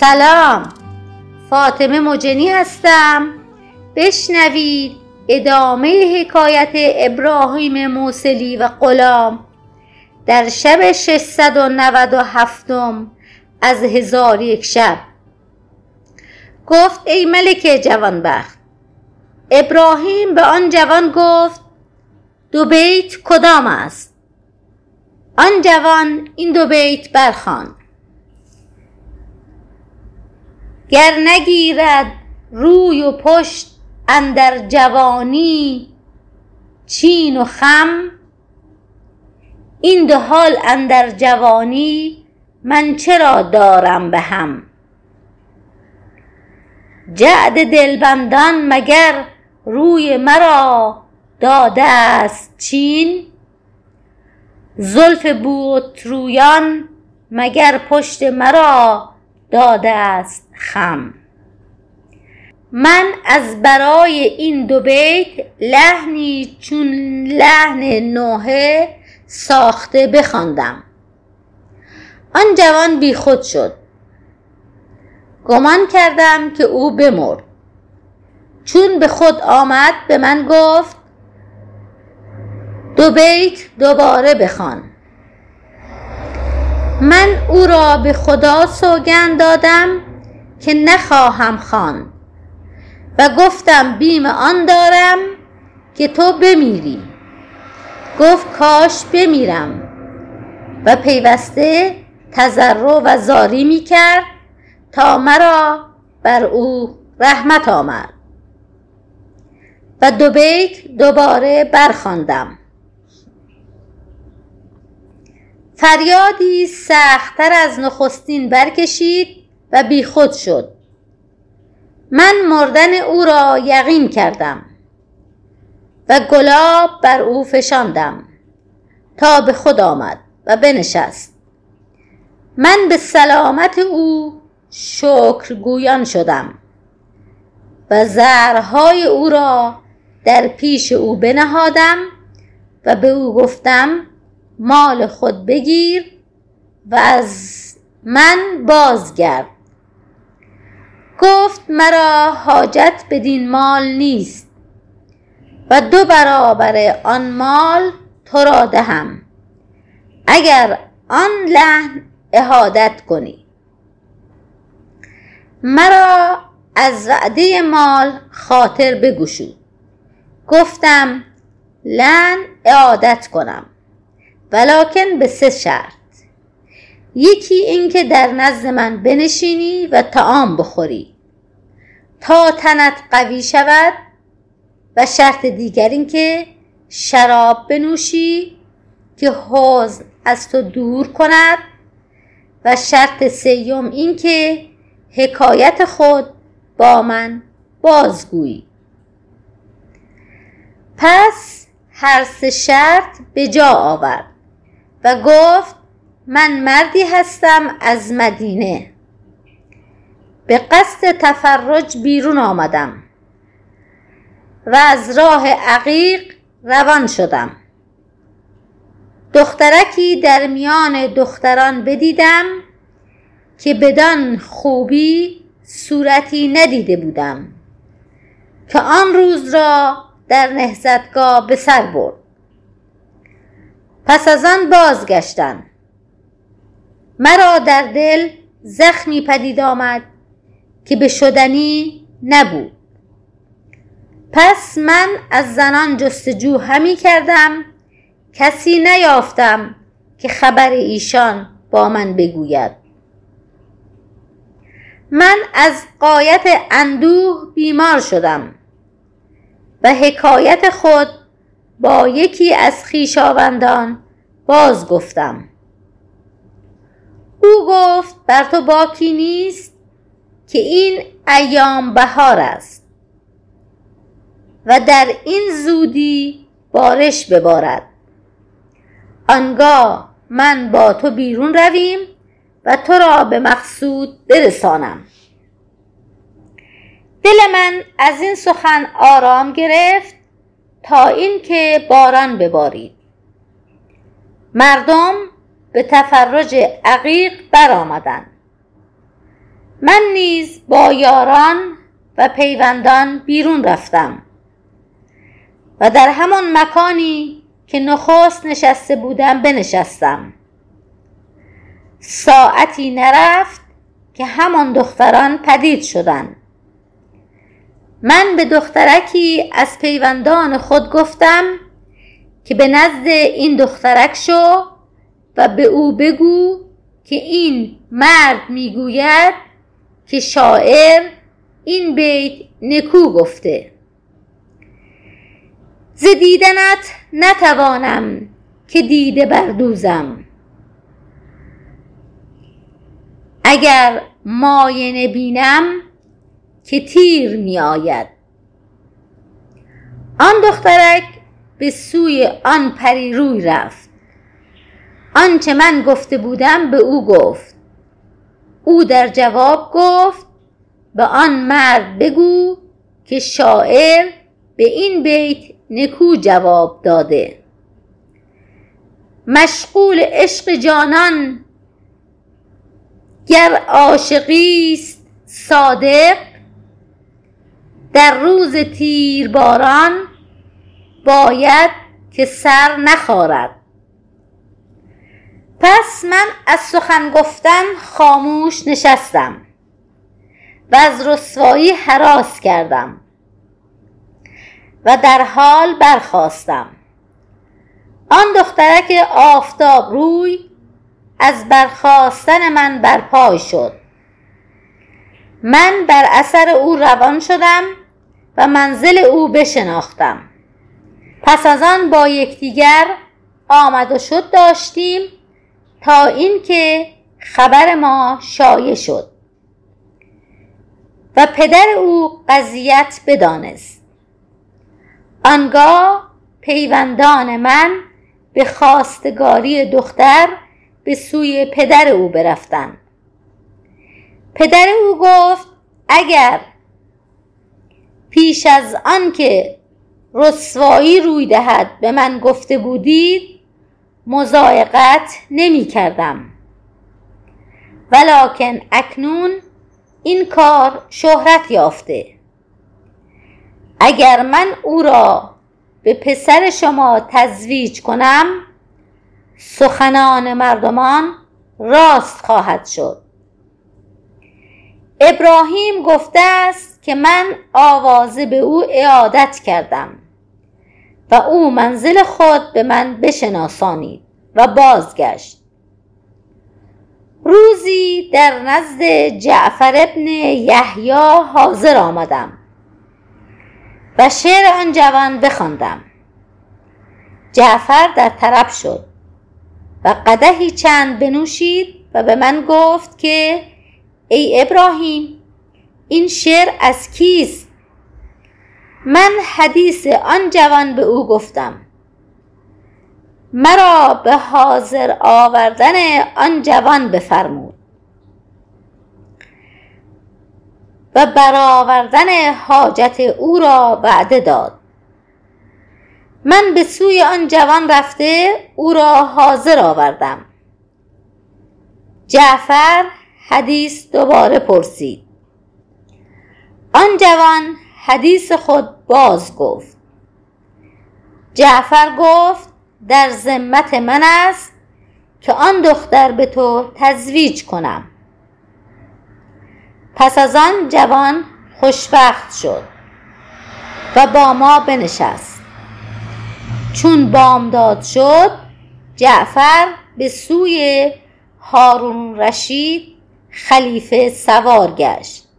سلام. فاطمه مجنی هستم. بشنوید ادامه حکایت ابراهیم موسلی و غلام در شب ششصد و نود و هفتم از هزار یک شب. گفت ای ملک جوانبخت ابراهیم به آن جوان گفت دو بیت کدام است؟ آن جوان این دو بیت برخواند گر نگیرد روی و پشت اندر جوانی چین و خم این دو حال اندر جوانی من چرا دارم به هم؟ جعد دلبندان مگر روی مرا داده است چین؟ زلف بوترویان مگر پشت مرا داده است خم. من از برای این دو بیت لحنی چون لحن نوحه ساخته بخواندم. آن جوان بیخود شد. گمان کردم که او بمرد. چون به خود آمد به من گفت دو بیت دوباره بخوان. من او را به خدا سوگند دادم که نخواهم خواند و گفتم بیم آن دارم که تو بمیری. گفت کاش بمیرم. و پیوسته تضرع و زاری می کرد تا مرا بر او رحمت آمد. و دو بیت دوباره برخواندم فریادی سختتر از نخستین برکشید و بیخود شد. من مردن او را یقین کردم و گلاب بر او فشاندم تا به خود آمد و بنشست. من به سلامت او شکرگویان شدم و زهرهای او را در پیش او بنهادم و به او گفتم مال خود بگیر و از من بازگرد. گفت مرا حاجت بدین مال نیست و دو برابر آن مال تو را دهم اگر آن لحن احادت کنی. مرا از وعده مال خاطر بگشود گفتم لن اعادت کنم. ولکن به سه شرط. یکی اینکه در نزد من بنشینی و طعام بخوری. تا تنت قوی شود و شرط دیگر اینکه شراب بنوشی که حوز از تو دور کند و شرط سیوم اینکه حکایت خود با من بازگویی. پس هر سه شرط به جا آورد. و گفت من مردی هستم از مدینه. به قصد تفرج بیرون آمدم و از راه عقیق روان شدم. دخترکی در میان دختران بدیدم که بدان خوبی صورتی ندیده بودم که آن روز را در نهزتگاه به سر برد. پس از آن بازگشتم. مرا در دل زخمی پدید آمد که به شدنی نبود. پس من از زنان جستجو همی کردم کسی نیافتم که خبر ایشان با من بگوید. من از قایت اندوه بیمار شدم و حکایت خود با یکی از خویشاوندان باز گفتم. او گفت بر تو باکی نیست که این ایام بهار است و در این زودی بارش ببارد. آنگاه من با تو بیرون رویم و تو را به مقصود برسانم. دل من از این سخن آرام گرفت تا اینکه باران ببارید. مردم به تفرج عقیق برآمدند. من نیز با یاران و پیوندان بیرون رفتم و در همان مکانی که نخست نشسته بودم بنشستم. ساعتی نرفت که همان دختران پدید شدند. من به دخترکی از پیوندان خود گفتم که به نزد این دخترک شو و به او بگو که این مرد می‌گوید که شاعر این بیت نکو گفته. ز دیدنت نتوانم که دیده بردوزم. اگر مایه نبینم که تیر می آید. آن دخترک به سوی آن پری روی رفت. آنچه من گفته بودم به او گفت. او در جواب گفت به آن مرد بگو که شاعر به این بیت نکو جواب داده. مشغول عشق جانان گر عاشقی است صادق در روز تیرباران باید که سر نخارد. پس من از سخن گفتن خاموش نشستم و از رسوایی حراس کردم و در حال برخواستم آن دخترک آفتاب روی از برخواستن من برپای شد. من بر اثر او روان شدم و منزل او بشناختم. پس از آن با یکدیگر آمد و شد داشتیم تا اینکه خبر ما شایع شد و پدر او قضیت بدانست. آنگاه پیوندان من به خواستگاری دختر به سوی پدر او برفتند. پدر او گفت اگر پیش از آنکه رسوایی روی دهد به من گفته بودید مزایقت نمی کردم. ولکن اکنون این کار شهرت یافته. اگر من او را به پسر شما تزویج کنم سخنان مردمان راست خواهد شد. ابراهیم گفته است که من آوازه به او اعادت کردم و او منزل خود به من بشناسانید و بازگشت. روزی در نزد جعفر ابن یحیی حاضر آمدم و شعر آن جوان بخواندم. جعفر در طرب شد و قدحی چند بنوشید و به من گفت که ای ابراهیم این شعر از کیست؟ من حدیث آن جوان به او گفتم. مرا به حاضر آوردن آن جوان بفرمود. و برآوردن حاجت او را وعده داد. من به سوی آن جوان رفته او را حاضر آوردم. جعفر حدیث دوباره پرسید. آن جوان حدیث خود باز گفت. جعفر گفت در ذمت من است که آن دختر به تو تزویج کنم. پس از آن جوان خوشبخت شد و با ما بنشست. چون بامداد شد جعفر به سوی هارون رشید خلیفه سوار گشت.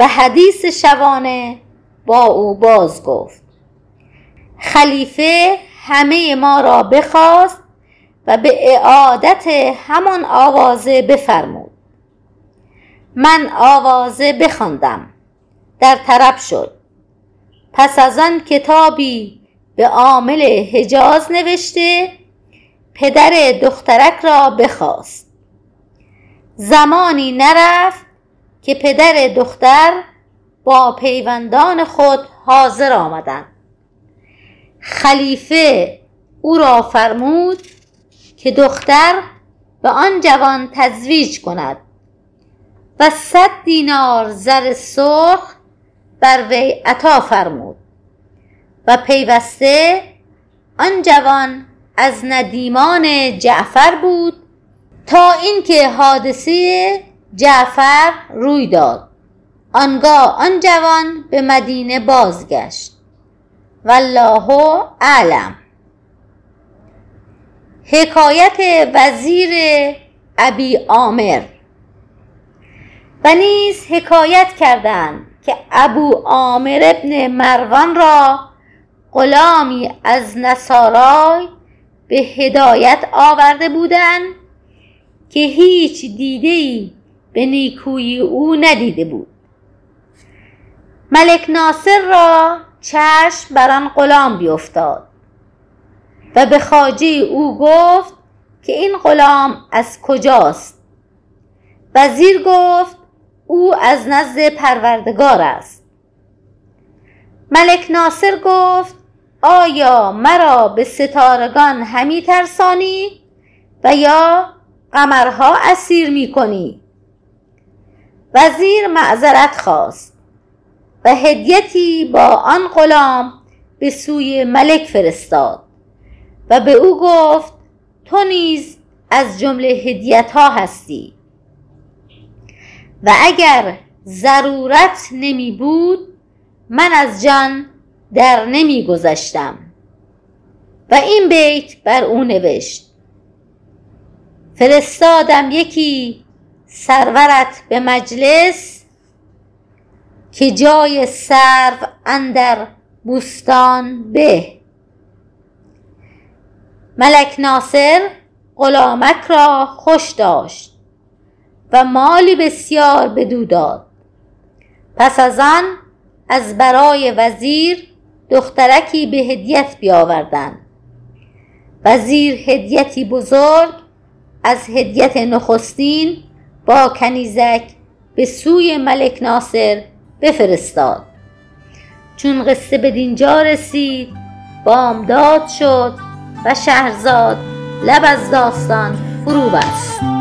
و حدیث شبانه با او باز گفت خلیفه همه ما را بخواست و به اعادت همان آوازه بفرمود. من آوازه بخواندم در طرب شد. پس از آن کتابی به عامل حجاز نوشته پدر دخترک را بخواست. زمانی نرفت که پدر دختر با پیوندان خود حاضر آمدند خلیفه او را فرمود که دختر به آن جوان تزویج کند و صد دینار زر سرخ بر وی عطا فرمود و پیوسته آن جوان از ندیمان جعفر بود تا اینکه حادثه جعفر روی داد. آنگاه آن جوان به مدینه بازگشت. والله اعلم. حکایت وزیر ابی عامر. و نیز حکایت کردند که ابو عامر ابن مروان را غلامی از نصارای به هدایت آورده بودند که هیچ دیده ای به نیکویی او ندیده بود. ملک ناصر را چشم بر آن غلام بیفتاد و به خواجه او گفت که این غلام از کجاست؟ وزیر گفت او از نزد پروردگار است. ملک ناصر گفت آیا مرا به ستارگان همی ترسانی و یا قمرها اسیر می کنی؟ وزیر معذرت خواست و هدیتی با آن غلام به سوی ملک فرستاد و به او گفت تو نیز از جمله هدیت ها هستی و اگر ضرورت نمی بود من از جان در نمی گذشتم و این بیت بر او نوشت. فرستادم یکی سرورت به مجلس که جای سرو اندر بوستان به. ملک ناصر غلامک را خوش داشت و مالی بسیار بدو داد. پس از آن از برای وزیر دخترکی به هدیت بیاوردند. وزیر هدیتی بزرگ از هدیت نخستین با کنیزک به سوی ملک ناصر بفرستاد. چون قصه به دینجا رسید بامداد شد و شهرزاد لب از داستان فرو بست.